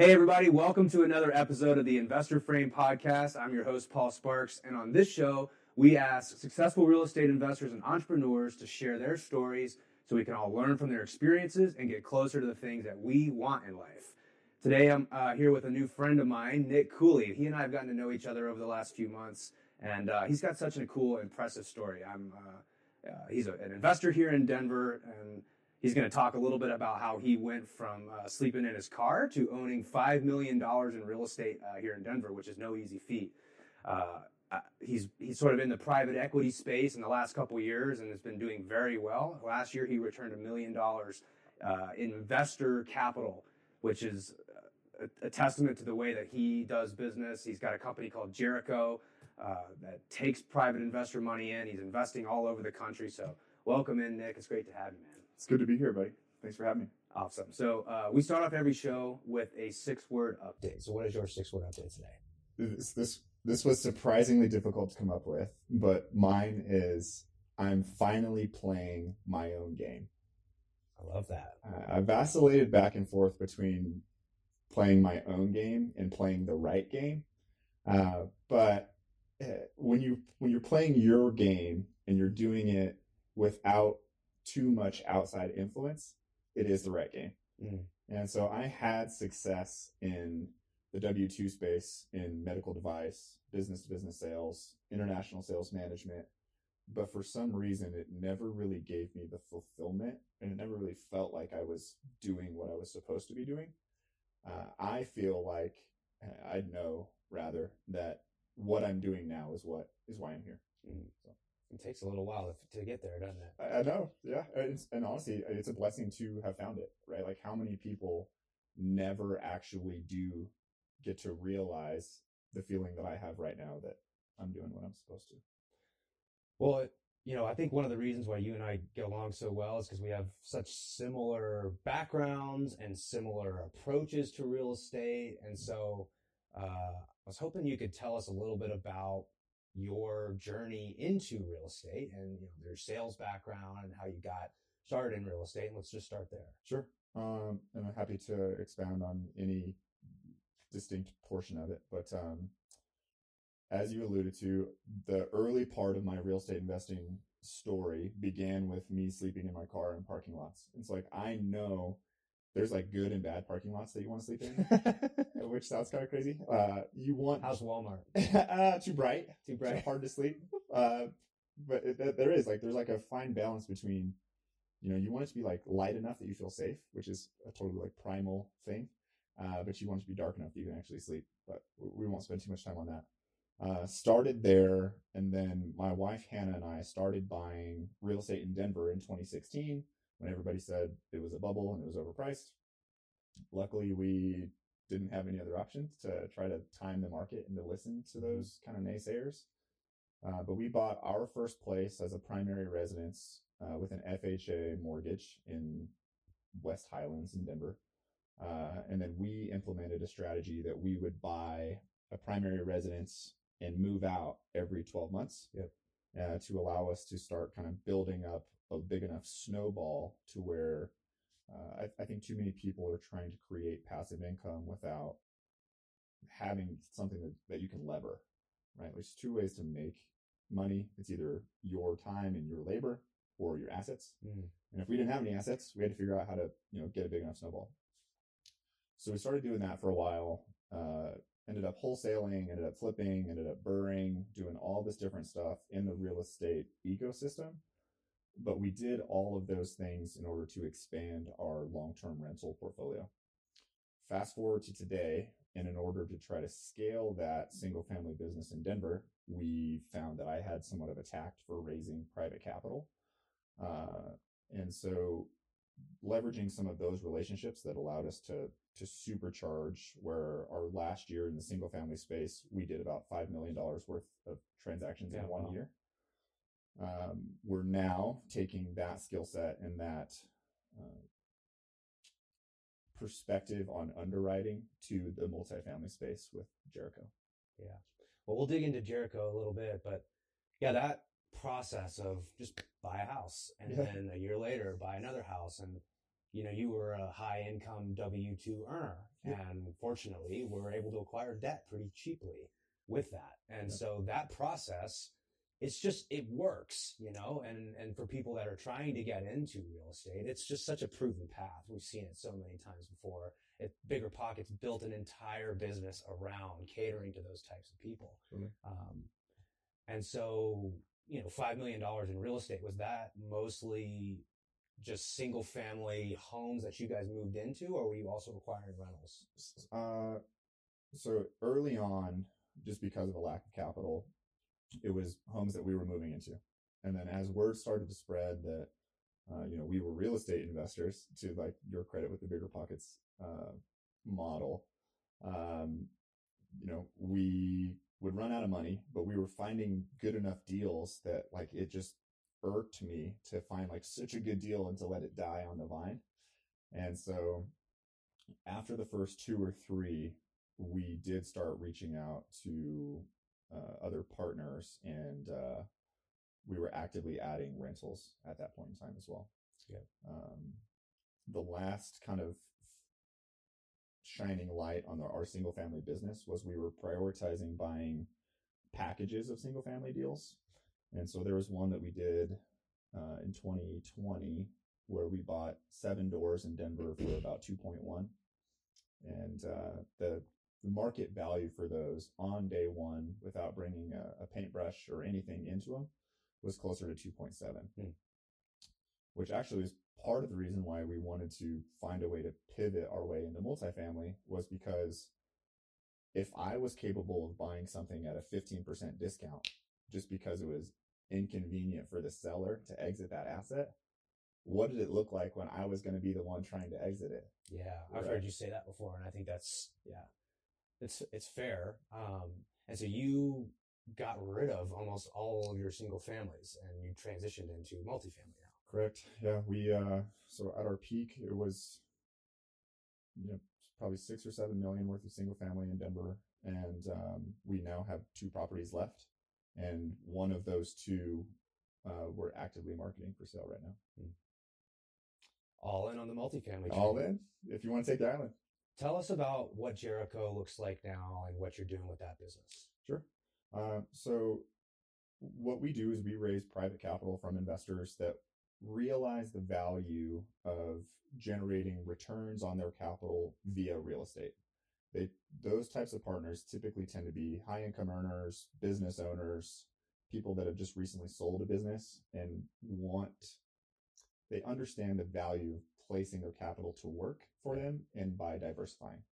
Hey, everybody, welcome to another episode of the Investor Frame Podcast. I'm your host, Paul Sparks, and on this show, we ask successful real estate investors and entrepreneurs to share their stories so we can all learn from their experiences and get closer to the things that we want in life. Today, I'm uh, here with a new friend of mine, Nick Cooley. He and I have gotten to know each other over the last few months, and uh, he's got such a cool, impressive story. I'm uh, uh he's a, an investor here in Denver, and He's going to talk a little bit about how he went from uh, sleeping in his car to owning $5 million in real estate uh, here in Denver, which is no easy feat. Uh, uh he's, he's sort of in the private equity space in the last couple years and has been doing very well. Last year, he returned a million dollars uh, in investor capital, which is a, a, testament to the way that he does business. He's got a company called Jericho uh, that takes private investor money in. He's investing all over the country. So, welcome in, Nick. It's great to have you, man. It's good to be here, buddy. Thanks for having me. Awesome. So uh, we start off every show with a six-word update. So what is your six-word update today? This this this was surprisingly difficult to come up with, but mine is I'm finally playing my own game. I love that. Uh, I vacillated back and forth between playing my own game and playing the right game, uh, but uh, when you when you're playing your game and you're doing it without too much outside influence, it is the right game. Mm. And so I had success in the W 2 space in medical device, business to business sales, international sales management. But for some reason, it never really gave me the fulfillment and it never really felt like I was doing what I was supposed to be doing. Uh, I feel like I know rather that what I'm doing now is what is why I'm here. Mm. So it takes a little while to get there, doesn't it? I, I know, yeah. It's, and honestly, it's a blessing to have found it, right? Like, how many people never actually do get to realize the feeling that I have right now that I'm doing what I'm supposed to? Well, you know, I think one of the reasons why you and I get along so well is because we have such similar backgrounds and similar approaches to real estate. And so uh, I was hoping you could tell us a little bit about your journey into real estate and you know their sales background and how you got started in real estate. Let's just start there. Sure. Um, and I'm happy to expound on any distinct portion of it. But um, as you alluded to, the early part of my real estate investing story began with me sleeping in my car in parking lots. It's like I know there's like good and bad parking lots that you want to sleep in, which sounds kind of crazy. Uh, you want how's Walmart? uh, too bright, too bright, too hard to sleep. Uh, but it, there is like there's like a fine balance between, you know, you want it to be like light enough that you feel safe, which is a totally like primal thing, uh, but you want it to be dark enough that you can actually sleep. But we won't spend too much time on that. Uh, started there, and then my wife Hannah and I started buying real estate in Denver in 2016 when everybody said it was a bubble and it was overpriced. Luckily, we didn't have any other options to try to time the market and to listen to mm-hmm. those kind of naysayers. Uh, but we bought our first place as a primary residence uh, with an FHA mortgage in West Highlands in Denver. Uh, and then we implemented a strategy that we would buy a primary residence and move out every 12 months yep. Uh, to allow us to start kind of building up a big enough snowball to where uh, I, I, think too many people are trying to create passive income without having something that, that you can lever, right? There's two ways to make money. It's either your time and your labor or your assets. Mm. And if we didn't have any assets, we had to figure out how to, you know, get a big enough snowball. So we started doing that for a while. Uh, ended up wholesaling, ended up flipping, ended up burring, doing all this different stuff in the real estate ecosystem but we did all of those things in order to expand our long-term rental portfolio. Fast forward to today, and in order to try to scale that single family business in Denver, we found that I had somewhat of a tact for raising private capital. Uh, and so leveraging some of those relationships that allowed us to to supercharge where our last year in the single family space we did about five million dollars worth of transactions yeah, in one wow. year um, we're now taking that skill set and that uh, perspective on underwriting to the multifamily space with Jericho. Yeah. Well, we'll dig into Jericho a little bit, but yeah, that process of just buy a house and yeah. then a year later buy another house and you know, you were a high income W 2 earner. Yeah. And fortunately, we were able to acquire debt pretty cheaply with that. And Yeah. so that process, it's just, it works, you know, and, and for people that are trying to get into real estate, it's just such a proven path. We've seen it so many times before. It, BiggerPockets built an entire business around catering to those types of people. Totally. Um, and so, you know, $5 million in real estate, was that mostly just single family homes that you guys moved into, or were you also acquiring rentals? Uh, so early on, just because of a lack of capital, it was homes that we were moving into. And then as word started to spread that, uh, you know, we were real estate investors to like your credit with the BiggerPockets, uh, model, um, you know, we would run out of money, but we were finding good enough deals that like it just irked me to find like such a good deal and to let it die on the vine. And so after the first two or three, we did start reaching out to other partners and uh, we were actively adding rentals at that point in time as well. Yeah. Um, the last kind of shining light on the, our single family business was we were prioritizing buying packages of single family deals. And so there was one that we did uh, in 2020 where we bought seven doors in Denver for about 2.1. And uh, the, the market value for those on day one without bringing a, a paintbrush or anything into them was closer to 2.7, Hmm. which actually is part of the reason why we wanted to find a way to pivot our way into multifamily was because if I was capable of buying something at a 15% discount just because it was inconvenient for the seller to exit that asset, what did it look like when I was going to be the one trying to exit it? Yeah, I've Right. heard you say that before, and I think that's yeah, it's it's fair. Um, and so you got rid of almost all of your single families, and you transitioned into multifamily now. Correct. Yeah, we uh so at our peak it was you know probably six or seven million worth of single family in Denver, and um, we now have two properties left, and one of those two uh, we're actively marketing for sale right now. All in on the multifamily. All in if you want to take the island. Tell us about what Jericho looks like now and what you're doing with that business. Sure. Uh, so what we do is we raise private capital from investors that realize the value of generating returns on their capital via real estate. They, those types of partners typically tend to be high income earners, business owners, people that have just recently sold a business and want, they understand the value placing their capital to work for them and by diversifying.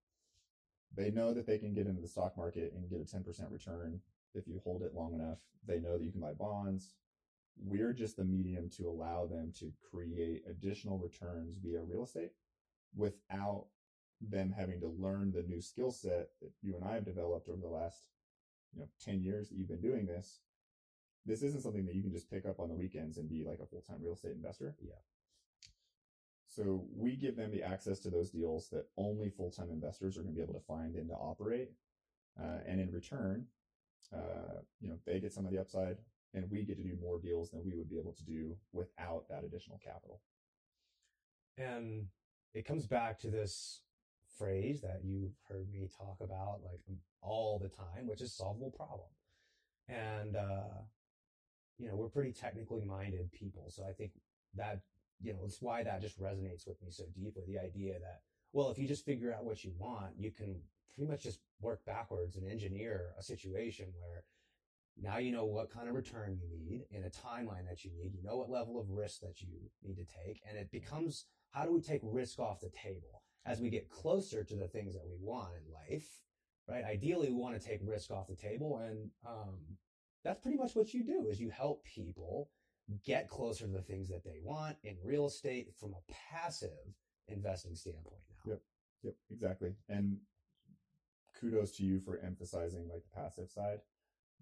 They know that they can get into the stock market and get a 10% return if you hold it long enough. They know that you can buy bonds. We're just the medium to allow them to create additional returns via real estate without them having to learn the new skill set that you and I have developed over the last, you know, 10 years that you've been doing this. This isn't something that you can just pick up on the weekends and be like a full-time real estate investor. Yeah. So we give them the access to those deals that only full-time investors are going to be able to find and to operate. Uh, and in return, uh, you know, they get some of the upside and we get to do more deals than we would be able to do without that additional capital. And it comes back to this phrase that you've heard me talk about like all the time, which is solvable problem. And, uh, you know, we're pretty technically minded people. So I think that, you know, it's why that just resonates with me so deeply. The idea that, well, if you just figure out what you want, you can pretty much just work backwards and engineer a situation where now you know what kind of return you need in a timeline that you need. You know what level of risk that you need to take. And it becomes how do we take risk off the table as we get closer to the things that we want in life, right? Ideally, we want to take risk off the table. And um, that's pretty much what you do is you help people get closer to the things that they want in real estate from a passive investing standpoint now. Yep. Yep, exactly. And kudos to you for emphasizing like the passive side.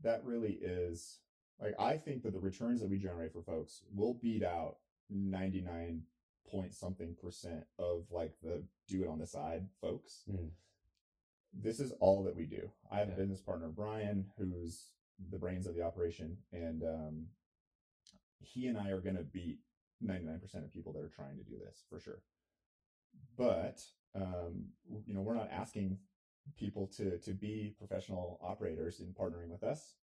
That really is like I think that the returns that we generate for folks will beat out 99 point something percent of like the do it on the side folks. Mm. This is all that we do. I have Yeah. a business partner, Brian, who's the brains of the operation, and um, he and I are going to beat 99% of people that are trying to do this for sure. but um, you know, we're not asking people to to be professional operators in partnering with us.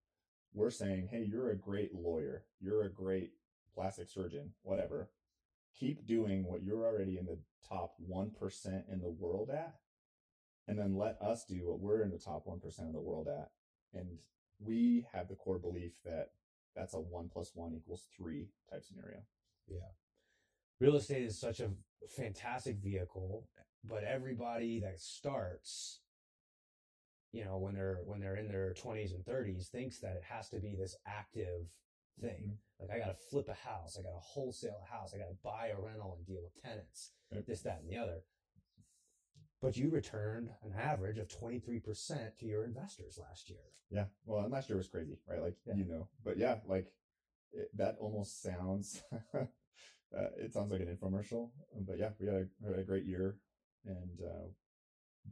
We're saying, hey, you're a great lawyer, you're a great plastic surgeon, whatever. Keep doing what you're already in the top one percent in the world at, and then let us do what we're in the top one percent of the world at. And we have the core belief that that's a one plus one equals three type scenario. Yeah. Real estate is such a fantastic vehicle, but everybody that starts, you know, when they're when they're in their 20s and 30s thinks that it has to be this active thing. Mm-hmm. Like I gotta flip a house, I gotta wholesale a house, I gotta buy a rental and deal with tenants, Right. this, that, and the other. But you returned an average of 23% to your investors last year. Yeah. Well, and last year was crazy, right? Like, Yeah. you know, but yeah, like it, that almost sounds, uh, it sounds like an infomercial, but yeah, we had a, we had a great year and, uh,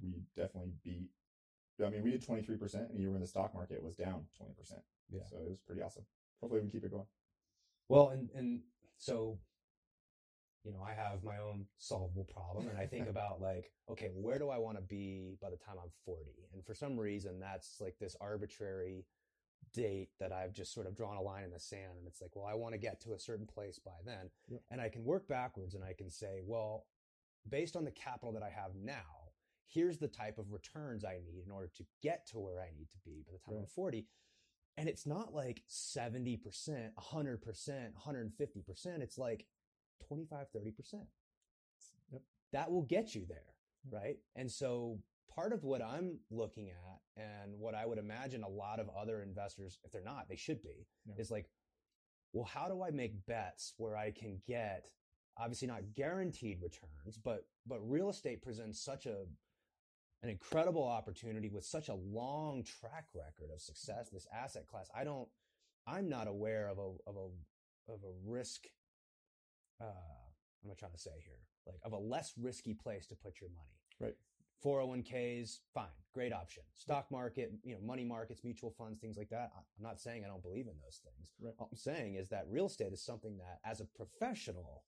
we definitely beat, I mean, we did 23% in a year when the stock market was down 20%. Yeah. So it was pretty awesome. Hopefully we can keep it going. Well, and and so, you know, I have my own solvable problem, and I think about like, okay, where do I want to be by the time I'm 40? And for some reason, that's like this arbitrary date that I've just sort of drawn a line in the sand, and it's like, well, I want to get to a certain place by then, Yep. and I can work backwards, and I can say, well, based on the capital that I have now, here's the type of returns I need in order to get to where I need to be by the time I'm 40 and it's not like 70%, 100%, 150%. It's like 25, 30%. Yep. That will get you there, right? And so part of what I'm looking at and what I would imagine a lot of other investors, if they're not, they should be, Yeah. is like, well, how do I make bets where I can get obviously not guaranteed returns, but but real estate presents such a an incredible opportunity with such a long track record of success mm-hmm. this asset class i don't i'm not aware of a of a of a risk uh what am i trying to say here? Like of a less risky place to put your money. Right. 401ks fine great option. Stock market you know money markets mutual funds things like that. I'm not saying i don't believe in those things. Right. what i'm saying is that real estate is something that as a professional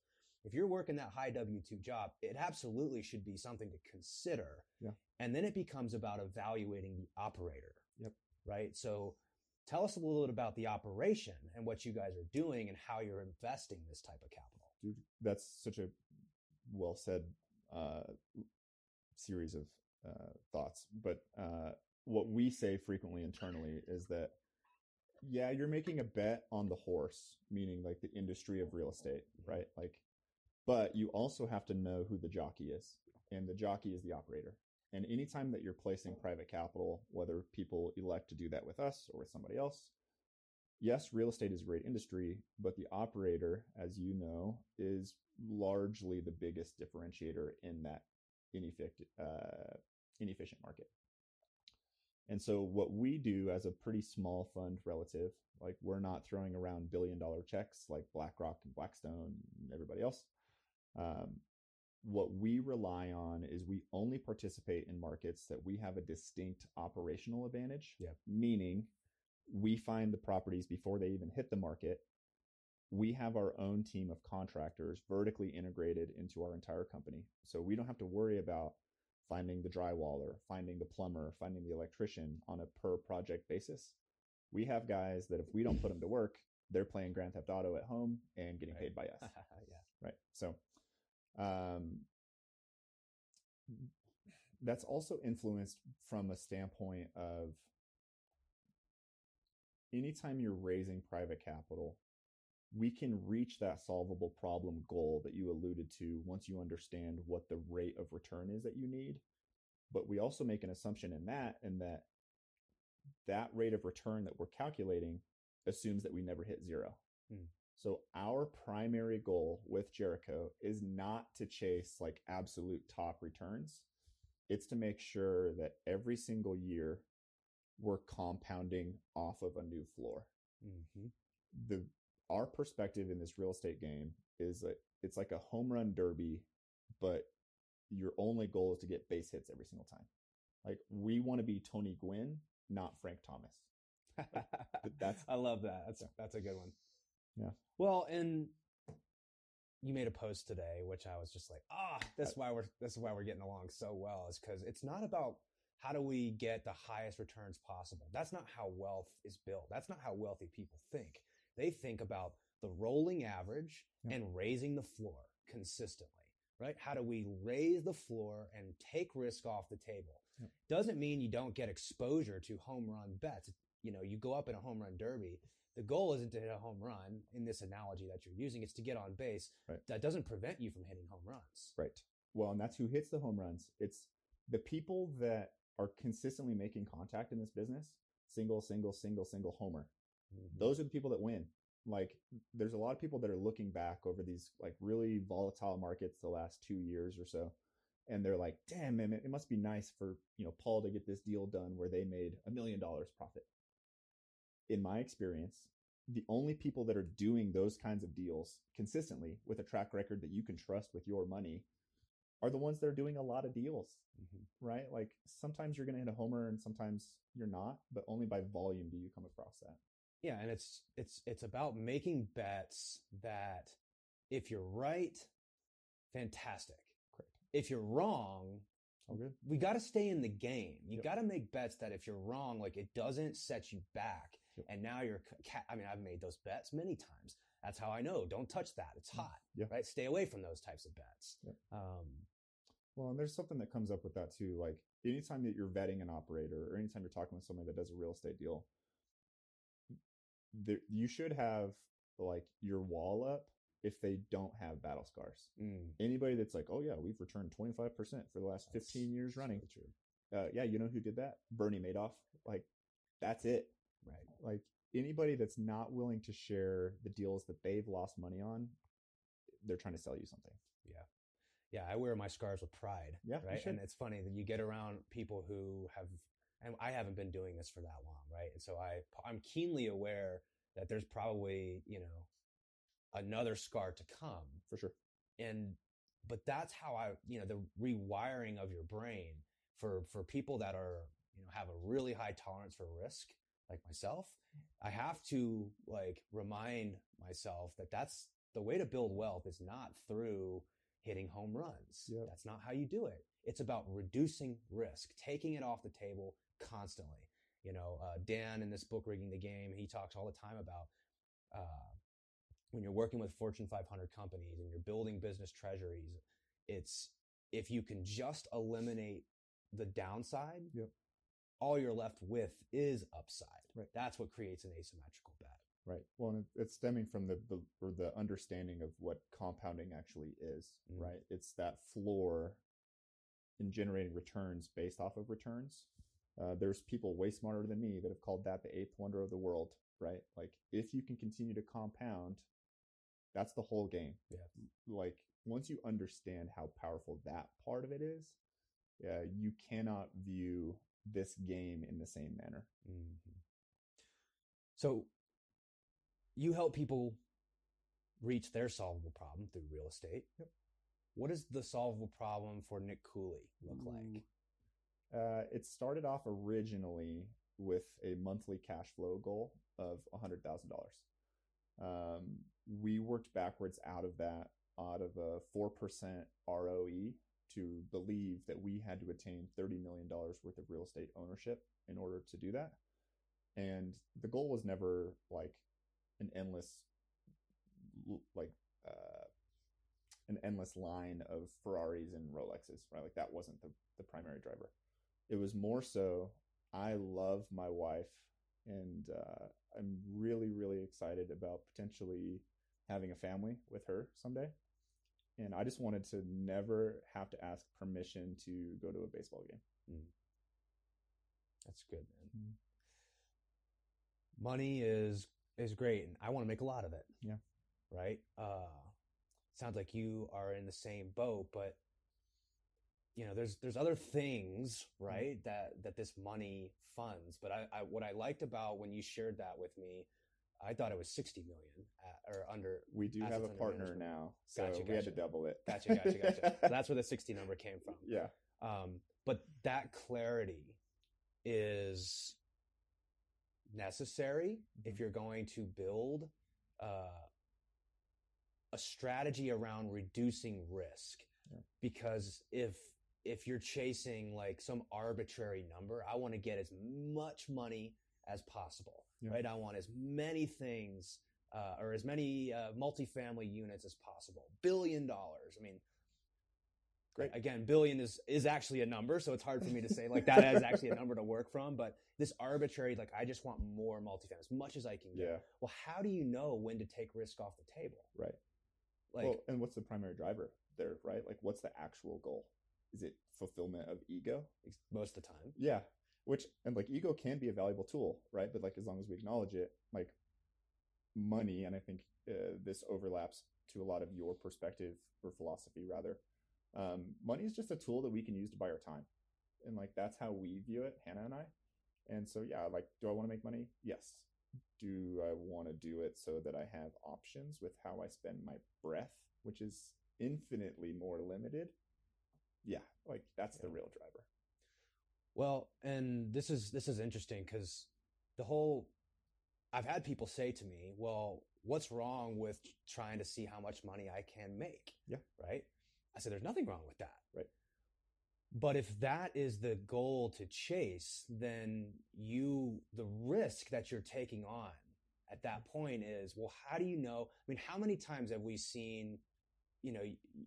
if you're working that high w2 job it absolutely should be something to consider. Yeah. and then it becomes about evaluating the operator. Yep. right? So tell us a little bit about the operation and what you guys are doing and how you're investing this type of capital Dude, that's such a well said uh, series of uh, thoughts. But uh, what we say frequently internally is that, yeah, you're making a bet on the horse, meaning like the industry of real estate, right? Like, but you also have to know who the jockey is, and the jockey is the operator. And anytime that you're placing private capital, whether people elect to do that with us or with somebody else, yes, real estate is a great industry, but the operator, as you know, is largely the biggest differentiator in that inefficient, uh, inefficient market. And so, what we do as a pretty small fund relative, like we're not throwing around billion dollar checks like BlackRock and Blackstone and everybody else. Um, what we rely on is we only participate in markets that we have a distinct operational advantage. Meaning, we find the properties before they even hit the market. We have our own team of contractors vertically integrated into our entire company. So we don't have to worry about finding the drywaller, finding the plumber, finding the electrician on a per project basis. We have guys that if we don't put them to work, they're playing Grand Theft Auto at home and getting Right. paid by us yeah right so um that's also influenced from a standpoint of anytime you're raising private capital we can reach that solvable problem goal that you alluded to once you understand what the rate of return is that you need but we also make an assumption in that and that that rate of return that we're calculating assumes that we never hit zero Hmm. so our primary goal with Jericho is not to chase like absolute top returns. It's to make sure that every single year we're compounding off of a new floor. hmm The our perspective in this real estate game is that it's like a home run derby, but your only goal is to get base hits every single time. Like we want to be Tony Gwynn, not Frank Thomas. that's- I love that. That's that's a good one. Yeah. Well, and you made a post today, which I was just like, ah, this is why we're this is why we're getting along so well, is because it's not about how do we get the highest returns possible. That's not how wealth is built. That's not how wealthy people think. They think about the rolling average Yeah. and raising the floor consistently, right? How do we raise the floor and take risk off the table? Yeah. Doesn't mean you don't get exposure to home run bets. You know, you go up in a home run derby. The goal isn't to hit a home run in this analogy that you're using. It's to get on base. Right. That doesn't prevent you from hitting home runs. Right. Well, and that's who hits the home runs. It's the people that are consistently making contact in this business. Single, single, single, single homer. Mm-hmm. Those are the people that win. Like there's a lot of people that are looking back over these like really volatile markets the last two years or so. And they're like, damn, man, it must be nice for, you know, Paul to get this deal done where they made a million dollars profit. In my experience, the only people that are doing those kinds of deals consistently with a track record that you can trust with your money are the ones that are doing a lot of deals, Mhm. right? Like sometimes you're going to hit a homer and sometimes you're not, but only by volume do you come across that. Yeah, and it's it's it's about making bets that if you're right, fantastic. Correct. If you're wrong, good. we got to stay in the game. You Yep. got to make bets that if you're wrong, like it doesn't set you back. Yep. And now you're, ca- I mean, I've made those bets many times. That's how I know. Don't touch that. It's hot. Mm. Yeah. Right. Stay away from those types of bets. Yep. Um, Well, and there's something that comes up with that too. Like anytime that you're vetting an operator or anytime you're talking with somebody that does a real estate deal, there, you should have like your wall up if they don't have battle scars. mm, Anybody that's like, oh yeah, we've returned 25% for the last that's 15 years running. so. Uh, yeah, you know who did that? Bernie Madoff. Like that's it. Right. Like anybody that's not willing to share the deals that they've lost money on, they're trying to sell you something. Yeah, I wear my scars with pride. Yeah, right. And it's funny that you get around people who have, and I haven't been doing this for that long, right? And so I, I'm keenly aware that there's probably you know another scar to come, For sure. and but that's how I, you know, the rewiring of your brain for for people that are you know have a really high tolerance for risk, like myself. I have to like remind myself that that's the way to build wealth is not through hitting home runs. Yep. That's not how you do it. It's about reducing risk, taking it off the table constantly. You know, uh, Dan in this book, Rigging the Game, he talks all the time about uh, when you're working with Fortune 500 companies and you're building business treasuries, it's if you can just eliminate the downside, Yep. all you're left with is upside. Right. That's what creates an asymmetrical. Right. Well, and it's stemming from the, the or the understanding of what compounding actually is, Mm. right? It's that floor in generating returns based off of returns. Uh, there's people way smarter than me that have called that the eighth wonder of the world, right? Like if you can continue to compound, that's the whole game. Yeah. Like once you understand how powerful that part of it is, uh, you cannot view this game in the same manner. Mhm. So you help people reach their solvable problem through real estate. Yep. What does the solvable problem for Nick Cooley look like? Uh, it started off originally with a monthly cash flow goal of $100,000. Um, we worked backwards out of that, out of a 4% ROE to believe that we had to attain $30 million worth of real estate ownership in order to do that. And the goal was never like an endless, like, uh, an endless line of Ferraris and Rolexes, right? Like that wasn't the, the primary driver. It was more so I love my wife and uh, I'm really, really excited about potentially having a family with her someday. And I just wanted to never have to ask permission to go to a baseball game. That's good, man. Mhm. Money is is great, and I want to make a lot of it. Yeah. Right. Uh, sounds like you are in the same boat, but you know, there's there's other things, right, that that this money funds. But I, I what I liked about when you shared that with me, I thought it was sixty million at, or under. We do have a partner management. now, so Gotcha, we had to double it. Gotcha, gotcha, gotcha. So that's where the sixty number came from. yeah, Um, but that clarity is necessary if Mhm. you're going to build uh, a strategy around reducing risk. Yeah. Because if if you're chasing like some arbitrary number, I want to get as much money as possible, Yeah. right? I want as many things uh, or as many uh, multifamily units as possible. Billion dollars. I mean, Great. Again, billion is is actually a number, so it's hard for me to say like that is actually a number to work from. But this arbitrary, like I just want more multifamily as much as I can get. Yeah. Well, how do you know when to take risk off the table? Right. Like, well, and what's the primary driver there, right? Like, what's the actual goal? Is it fulfillment of ego? most of the time. Yeah. Which, and like, ego can be a valuable tool, right? But like, as long as we acknowledge it, like, money, and I think uh, this overlaps to a lot of your perspective or philosophy, rather. Um, money is just a tool that we can use to buy our time. And like, that's how we view it, Hannah and I. And so, yeah, like, do I want to make money? Yes. Do I want to do it so that I have options with how I spend my breath, which is infinitely more limited? Yeah, like that's the real driver. Well, and this is this is interesting because the whole I've had people say to me, "Well, what's wrong with trying to see how much money I can make?" Yeah. Right? I said there's nothing wrong with that. Right. But if that is the goal to chase, then you the risk that you're taking on at that point is, well, how do you know? I mean, how many times have we seen, you know,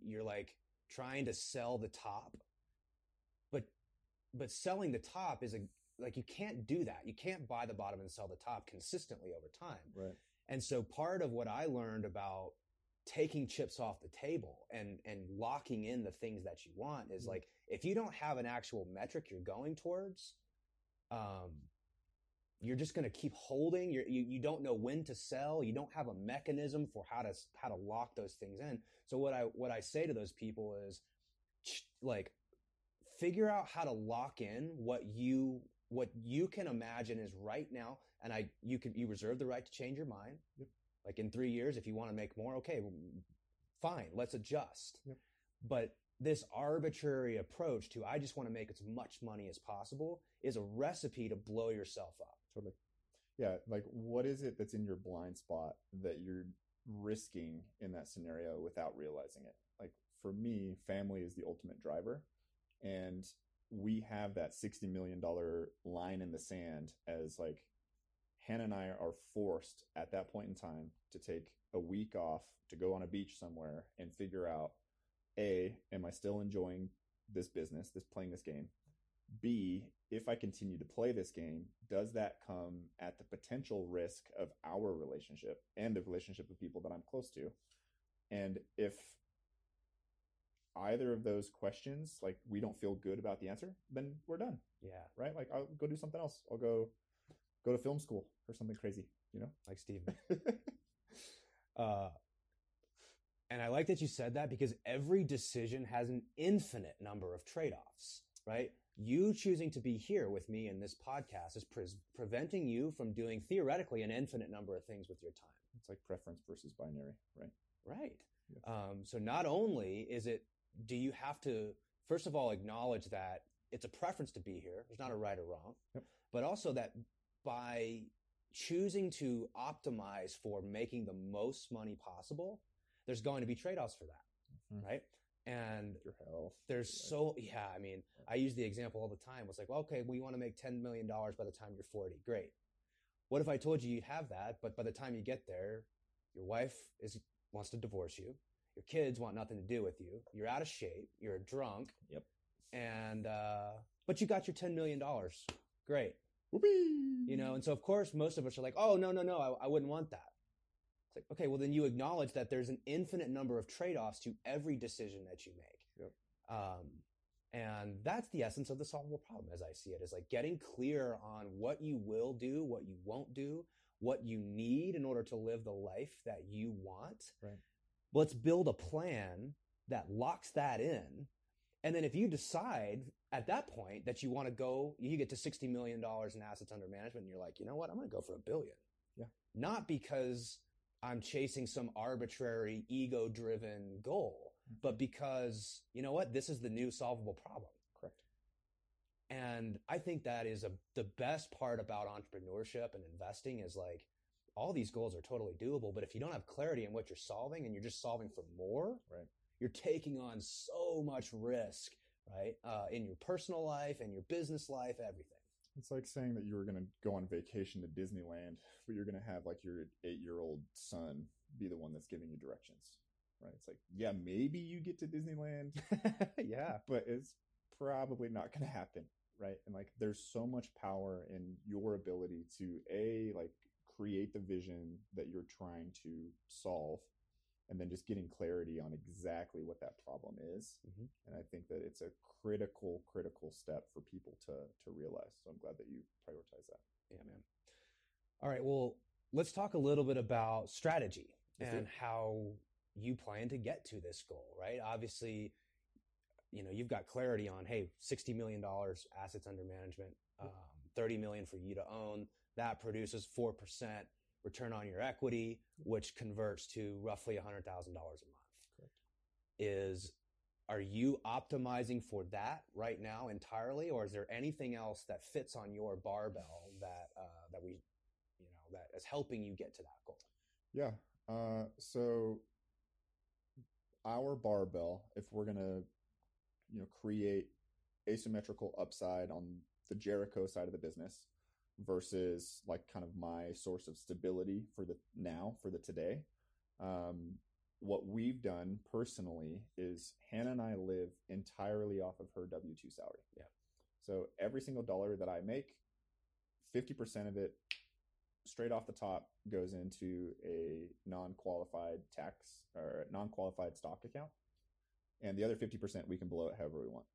you're like trying to sell the top but but selling the top is a like you can't do that. You can't buy the bottom and sell the top consistently over time. Right. And so part of what I learned about taking chips off the table and and locking in the things that you want is Mhm. like if you don't have an actual metric you're going towards um you're just going to keep holding you're, you you don't know when to sell you don't have a mechanism for how to how to lock those things in so what i what i say to those people is like figure out how to lock in what you what you can imagine is right now and i you can you reserve the right to change your mind Yep. Like in three years if you want to make more okay fine let's adjust Yep. but this arbitrary approach to i just want to make as much money as possible is a recipe to blow yourself up Totally. Yeah. Like, what is it that's in your blind spot that you're risking in that scenario without realizing it? Like, for me, family is the ultimate driver. And we have that $60 million line in the sand as like, Hannah and I are forced at that point in time to take a week off to go on a beach somewhere and figure out A, am I still enjoying this business, this playing this game? B, if I continue to play this game, does that come at the potential risk of our relationship and the relationship of people that I'm close to? And if either of those questions, like we don't feel good about the answer, then we're done, yeah right? Like I'll go do something else. I'll go go to film school or something crazy, you know? like steve uh and I like that you said that because every decision has an infinite number of trade offs, right? You choosing to be here with me in this podcast is pre- preventing you from doing theoretically an infinite number of things with your time. it's like preference versus binary, right? Right. Yes. Um, so not only is it, do you have to, first of all, acknowledge that it's a preference to be here. There's not a right or wrong, Yep. but also that by choosing to optimize for making the most money possible, there's going to be trade-offs for that. Mhm. Right. And Your health. there's yeah. so, yeah, I mean, I use the example all the time. It's like, well, okay, well, you want to make $10 million by the time you're 40. Great. What if I told you you'd have that, but by the time you get there, your wife is wants to divorce you. Your kids want nothing to do with you. You're out of shape. You're a drunk. Yep. And uh, but you got your ten million dollars. Great. Whoopee! You know, and so of course most of us are like, oh no no no, I, I wouldn't want that. It's like okay, well then you acknowledge that there's an infinite number of trade offs to every decision that you make. Yep. Um, and that's the essence of the solvable problem, as I see it, is like getting clear on what you will do, what you won't do, what you need in order to live the life that you want. Right. Let's build a plan that locks that in. And then if you decide at that point that you want to go, you get to $60 million in assets under management, and you're like, you know what, I'm going to go for a billion. Yeah. Not because I'm chasing some arbitrary ego driven goal, mm-hmm. but because, you know what, this is the new solvable problem. Correct. And I think that is a, the best part about entrepreneurship and investing is like all these goals are totally doable, but if you don't have clarity in what you're solving and you're just solving for more, Right. You're taking on so much risk, right? Uh, in your personal life and your business life, everything. It's like saying that you were going to go on vacation to Disneyland, but you're going to have like your eight year old son be the one that's giving you directions, right? It's like, yeah, maybe you get to Disneyland, yeah. but it's probably not going to happen, right? And like, there's so much power in your ability to a like create the vision that you're trying to solve, and then just getting clarity on exactly what that problem is. Mhm. And I think that it's a critical, critical step for people to to realize. So I'm glad that you prioritize that. Yeah, man. All right. Well, let's talk a little bit about strategy Let's and it. how you plan to get to this goal, right? Obviously, you know, you've got clarity on, hey, $60 million assets under management, um, 30 million for you to own. That produces 4% return on your equity, which converts to roughly $100,000 a month. Correct. Is are you optimizing for that right now entirely, or is there anything else that fits on your barbell that uh, that we, you know, that is helping you get to that goal? Yeah. Uh, so our barbell, if we're gonna, you know, create asymmetrical upside on the Jericho side of the business versus like kind of my source of stability for the now for the today. Um, what we've done personally is Hannah and I live entirely off of her W two salary. Yeah. So every single dollar that I make, fifty percent of it straight off the top goes into a non-qualified tax or non-qualified stock account and the other 50% we can blow it however we want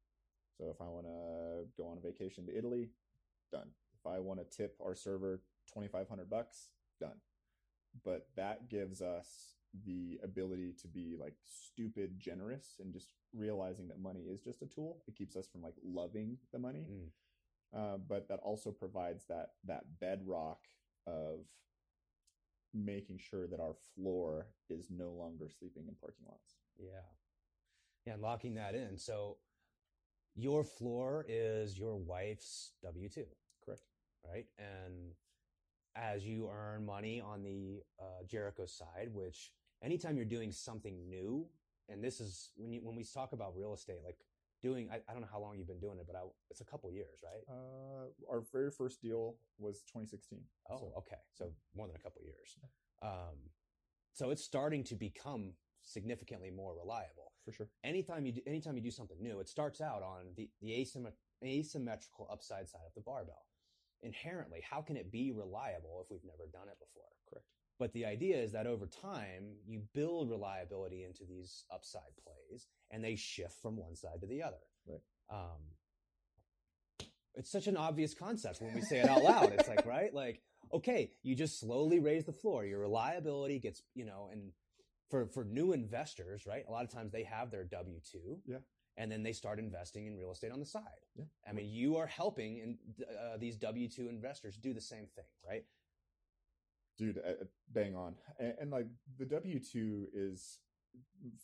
so if i want to go on a vacation to italy done if i want to tip our server 2500 bucks done but that gives us the ability to be like stupid generous and just realizing that money is just a tool it keeps us from like loving the money Mm. uh, but that also provides that that bedrock of making sure that our floor is no longer sleeping in parking lots. Yeah. Yeah, and locking that in. So your floor is your wife's W 2, Correct. Right? And as you earn money on the uh, Jericho side, which anytime you're doing something new, and this is when you when we talk about real estate, like doing, I, I don't know how long you've been doing it, but I, it's a couple years, right? Uh, our very first deal was 2016. Oh, So, okay. So more than a couple years. Um, so it's starting to become significantly more reliable. for sure. anytime you do, anytime you do something new, it starts out on the the asymmet- asymmetrical upside side of the barbell. Inherently, how can it be reliable if we've never done it before? Correct. But the idea is that over time, you build reliability into these upside plays, and they shift from one side to the other. Right. Um, it's such an obvious concept when we say it out loud. It's like, right? Like, okay, you just slowly raise the floor. Your reliability gets, you know, and for for new investors, right? A lot of times they have their W two, Yeah. And then they start investing in real estate on the side. Yeah. I mean, you are helping and uh, these W two investors do the same thing, right? Dude, uh, bang on. And, and like the W 2 is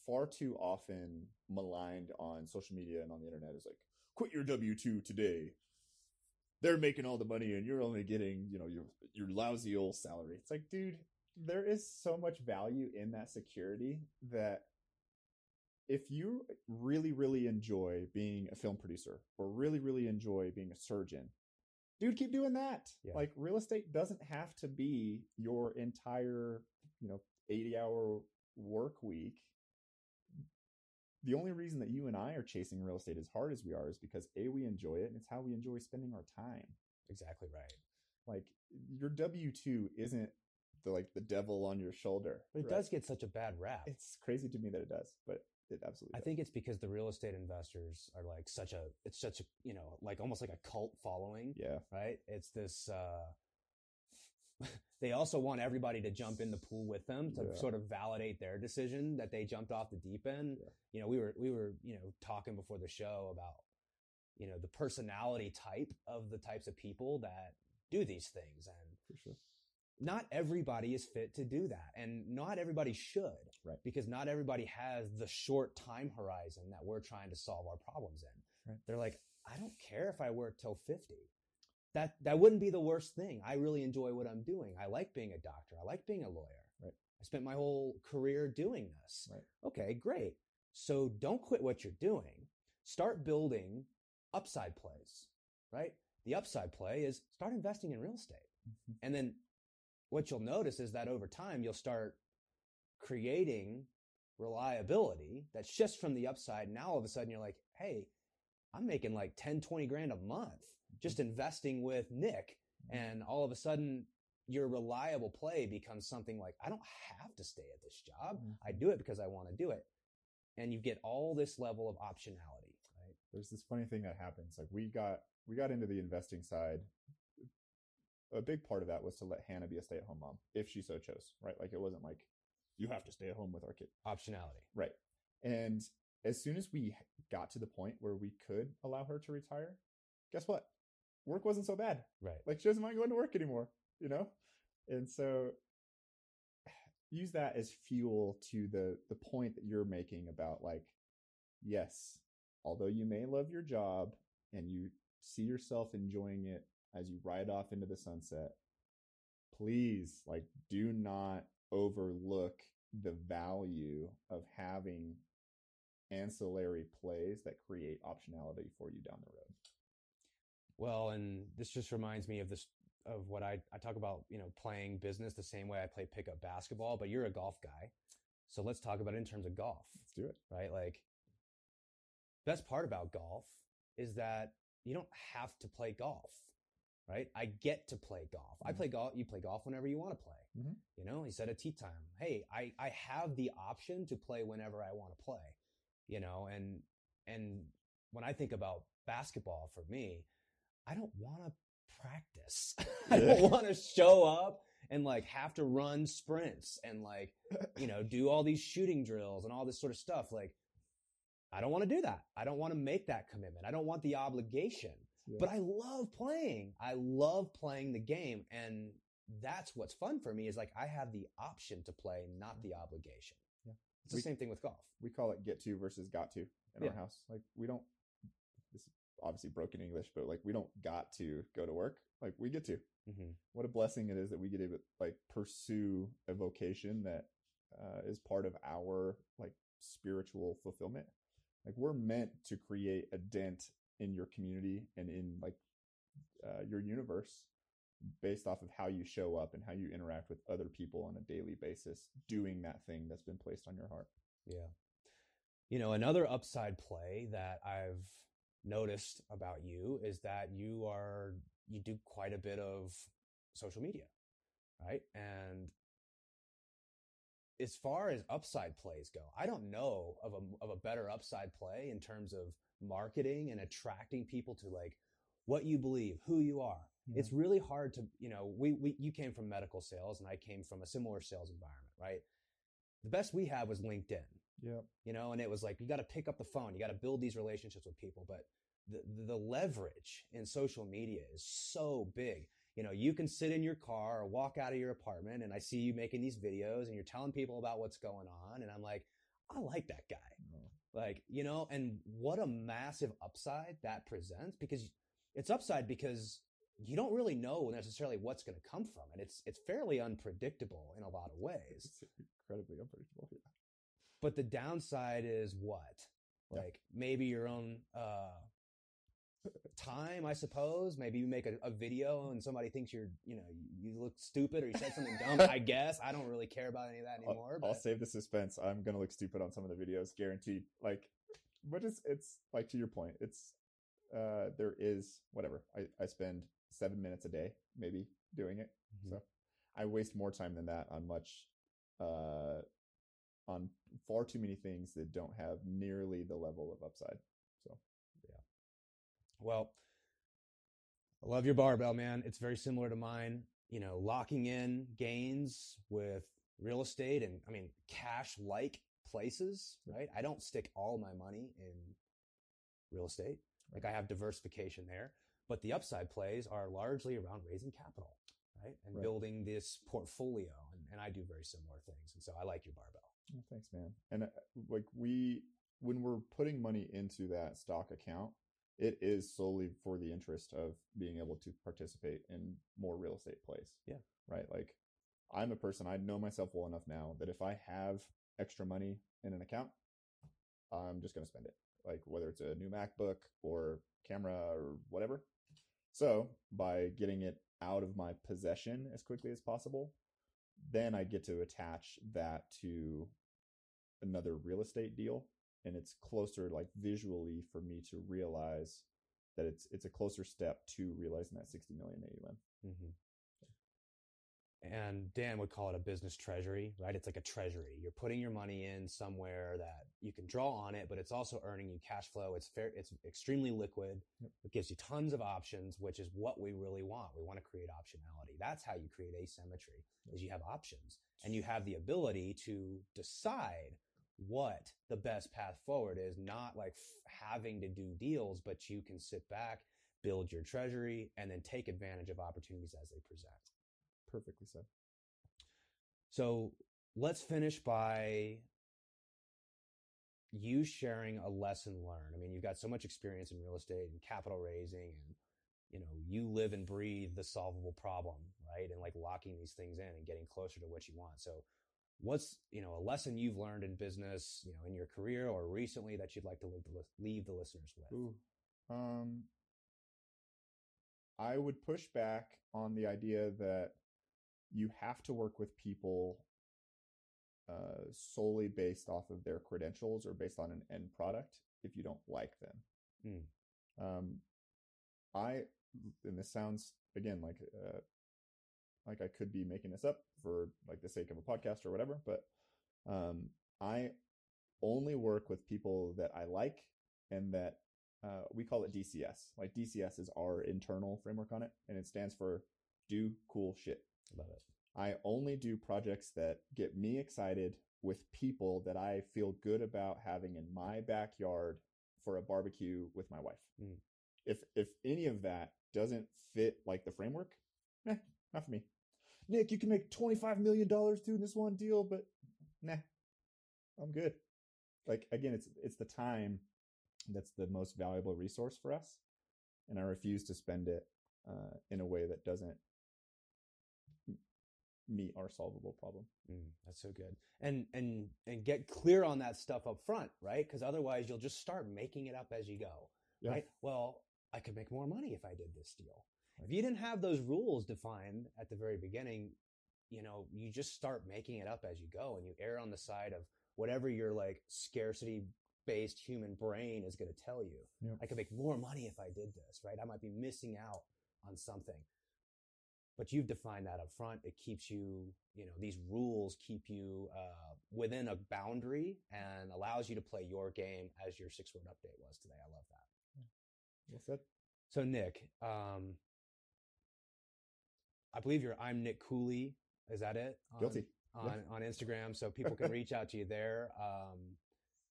far too often maligned on social media and on the internet is like, quit your W 2 today. They're making all the money and you're only getting, you know, your your lousy old salary. It's like, dude, there is so much value in that security that if you really, really enjoy being a film producer or really, really enjoy being a surgeon, dude, keep doing that. Yeah. Like real estate doesn't have to be your entire, you know, 80 hour work week. The only reason that you and I are chasing real estate as hard as we are is because A, we enjoy it and it's how we enjoy spending our time. Exactly right. Like your W 2 isn't the like the devil on your shoulder. But it right? does get such a bad rap. It's crazy to me that it does, but it absolutely I does. think it's because the real estate investors are like such a, it's such a, you know, like almost like a cult following. Yeah. right? It's this. Uh, they also want everybody to jump in the pool with them to Yeah. sort of validate their decision that they jumped off the deep end. Yeah. You know, we were we were you know talking before the show about you know the personality type of the types of people that do these things, and For sure. Not everybody is fit to do that, and not everybody should, Right. Because not everybody has the short time horizon that we're trying to solve our problems in. Right. They're like, I don't care if I work till fifty. that that wouldn't be the worst thing. I really enjoy what I'm doing. I like being a doctor. I like being a lawyer. Right. I spent my whole career doing this. Right. Okay, great. So don't quit what you're doing. Start building upside plays, right? The upside play is start investing in real estate. Mhm. And then what you'll notice is that over time you'll start creating reliability that shifts from the upside. Now all of a sudden you're like, hey, I'm making like 10, 20 grand a month just investing with Nick. And all of a sudden your reliable play becomes something like, I don't have to stay at this job. Mhm. I do it because I want to do it. And you get all this level of optionality, right? there's this funny thing that happens. Like we got we got into the investing side. A big part of that was to let Hannah be a stay at home mom if she so chose, right? Like it wasn't like you have to stay at home with our kid, Optionality. right? And as soon as we got to the point where we could allow her to retire, guess what? Work wasn't so bad. Right. Like she doesn't mind going to work anymore, you know? And so use that as fuel to the the point that you're making about like yes, although you may love your job and you see yourself enjoying it as you ride off into the sunset, please like do not overlook the value of having ancillary plays that create optionality for you down the road. Well, and this just reminds me of this of what I, I talk about, you know, playing business the same way I play pickup basketball, but you're a golf guy. So let's talk about it in terms of golf, Let's do it. right? Like best part about golf is that you don't have to play golf, right? I get to play golf. I Mhm. play golf. You play golf whenever you want to play. Mhm. You know, he said a tee time. Hey, I, I have the option to play whenever I want to play, you know, and, and when I think about basketball for me, I don't want to practice. I don't want to show up and like have to run sprints and like, you know, do all these shooting drills and all this sort of stuff. Like, I don't want to do that. I don't want to make that commitment. I don't want the obligation. Yeah. But I love playing. I love playing the game. And that's what's fun for me is like I have the option to play, not the obligation. Yeah. It's the same thing with golf. we call it get to versus got to in Yeah. our house. Like we don't this is obviously broken English, but like we don't got to go to work. Like we get to. Mm-hmm. What a blessing it is that we get to like pursue a vocation that uh, is part of our like spiritual fulfillment. Like we're meant to create a dent in your community and in like uh, your universe based off of how you show up and how you interact with other people on a daily basis doing that thing that's been placed on your heart. Yeah. You know, another upside play that I've noticed about you is that you are, you do quite a bit of social media, right? And as far as upside plays go, I don't know of a, of a better upside play in terms of marketing and attracting people to like what you believe, who you are. It's really hard to, you know, we, we, you came from medical sales and I came from a similar sales environment, right? The best we had was LinkedIn yeah. you know and it was like you got to pick up the phone you got to build these relationships with people but the, the leverage in social media is so big you know you can sit in your car or walk out of your apartment and i see you making these videos and you're telling people about what's going on and i'm like i like that guy oh. Like you know and what a massive upside that presents because it's upside because you don't really know necessarily what's going to come from it it's it's fairly unpredictable in a lot of ways It's incredibly unpredictable. Yeah. but the downside is what? Yeah. Like maybe your own uh time, I suppose. Maybe you make a, a video and somebody thinks you're, you know, you, look stupid or you said something dumb. I guess I don't really care about any of that I'll, anymore. I'll save the suspense. I'm gonna look stupid on some of the videos, guaranteed. Like, but it's it's like to your point. It's uh there is whatever. I I spend seven minutes a day maybe doing it. Mhm. So I waste more time than that on much uh on far too many things that don't have nearly the level of upside. So Well, I love your barbell, man. It's very similar to mine. You know, locking in gains with real estate and I mean cash like places, right? I don't stick all my money in real estate. Like I have diversification there, but the upside plays are largely around raising capital, right? And Right. building this portfolio. And, and I do very similar things. And so I like your barbell. Well, thanks, man. And uh, like we, when we're putting money into that stock account, it is solely for the interest of being able to participate in more real estate plays. Yeah. Right. Like I'm a person, I know myself well enough now that if I have extra money in an account, I'm just going to spend it. Like whether it's a new MacBook or camera or whatever. So by getting it out of my possession as quickly as possible, then I get to attach that to another real estate deal and it's closer like visually for me to realize that it's it's a closer step to realizing that 60 million AUM. Mm-hmm. And Dan would call it a business treasury, right? It's like a treasury. You're putting your money in somewhere that you can draw on it, but it's also earning you cash flow. It's fair. It's extremely liquid. Yep. It gives you tons of options, which is what we really want. We want to create optionality. That's how you create asymmetry is you have options and you have the ability to decide what the best path forward is, not like f- having to do deals, but you can sit back, build your treasury, and then take advantage of opportunities as they present. Perfectly said. So let's finish by you sharing a lesson learned. I mean, you've got so much experience in real estate and capital raising and you know, you live and breathe the solvable problem, right? And like locking these things in and getting closer to what you want. So what's, you know, a lesson you've learned in business, you know, in your career or recently that you'd like to leave the, leave the listeners with? Ooh. Um, I would push back on the idea that you have to work with people uh, solely based off of their credentials or based on an end product if you don't like them. Mm. Um, I, and this sounds again like uh, like I could be making this up for like the sake of a podcast or whatever, but um, I only work with people that I like and that uh, we call it DCS. Like DCS is our internal framework on it, and it stands for do cool shit. Love it. I only do projects that get me excited with people that I feel good about having in my backyard for a barbecue with my wife. Mm. If if any of that doesn't fit like the framework, nah, not for me. Nick, you can make twenty five million dollars doing this one deal, but nah, I'm good. Like again, it's it's the time that's the most valuable resource for us, and I refuse to spend it uh, in a way that doesn't meet our solvable problem. Mm, that's so good. And and and get clear on that stuff up front, right? Because otherwise you'll just start making it up as you go. Yeah. Right? Well, I could make more money if I did this deal. If you didn't have those rules defined at the very beginning, you know, you just start making it up as you go and you err on the side of whatever your like scarcity based human brain is going to tell you. Yeah. I could make more money if I did this, right? I might be missing out on something. But you've defined that up front. It keeps you, you know, these rules keep you uh, within a boundary and allows you to play your game as your six word update was today. I love that. Well said. So Nick, um, I believe you're I'm Nick Cooley. Is that it? On, Guilty. On, on Instagram. So people can reach out to you there. Um,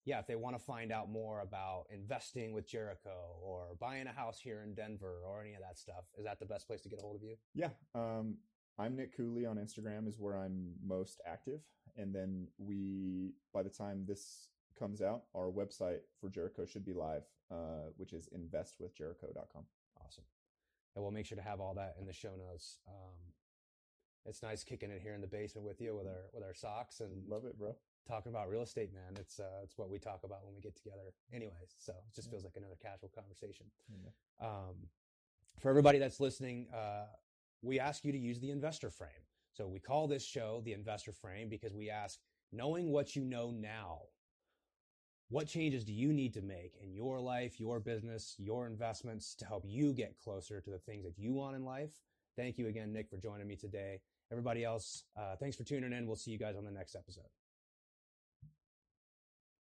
yeah, if they want to find out more about investing with Jericho or buying a house here in Denver or any of that stuff, is that the best place to get a hold of you? Yeah. Um, I'm Nick Cooley on Instagram is where I'm most active. And then we, by the time this comes out, our website for Jericho should be live, uh, which is investwithjericho.com. And we'll make sure to have all that in the show notes. Um, it's nice kicking it here in the basement with you with our with our socks and Love it, bro. talking about real estate, man. It's uh, it's what we talk about when we get together, anyways. So it just Yeah. feels like another casual conversation. Yeah. Um, for everybody that's listening, uh, we ask you to use the investor frame. So we call this show the investor frame because we ask, knowing what you know now, what changes do you need to make in your life, your business, your investments to help you get closer to the things that you want in life? Thank you again, Nick, for joining me today. Everybody else, uh, thanks for tuning in. We'll see you guys on the next episode.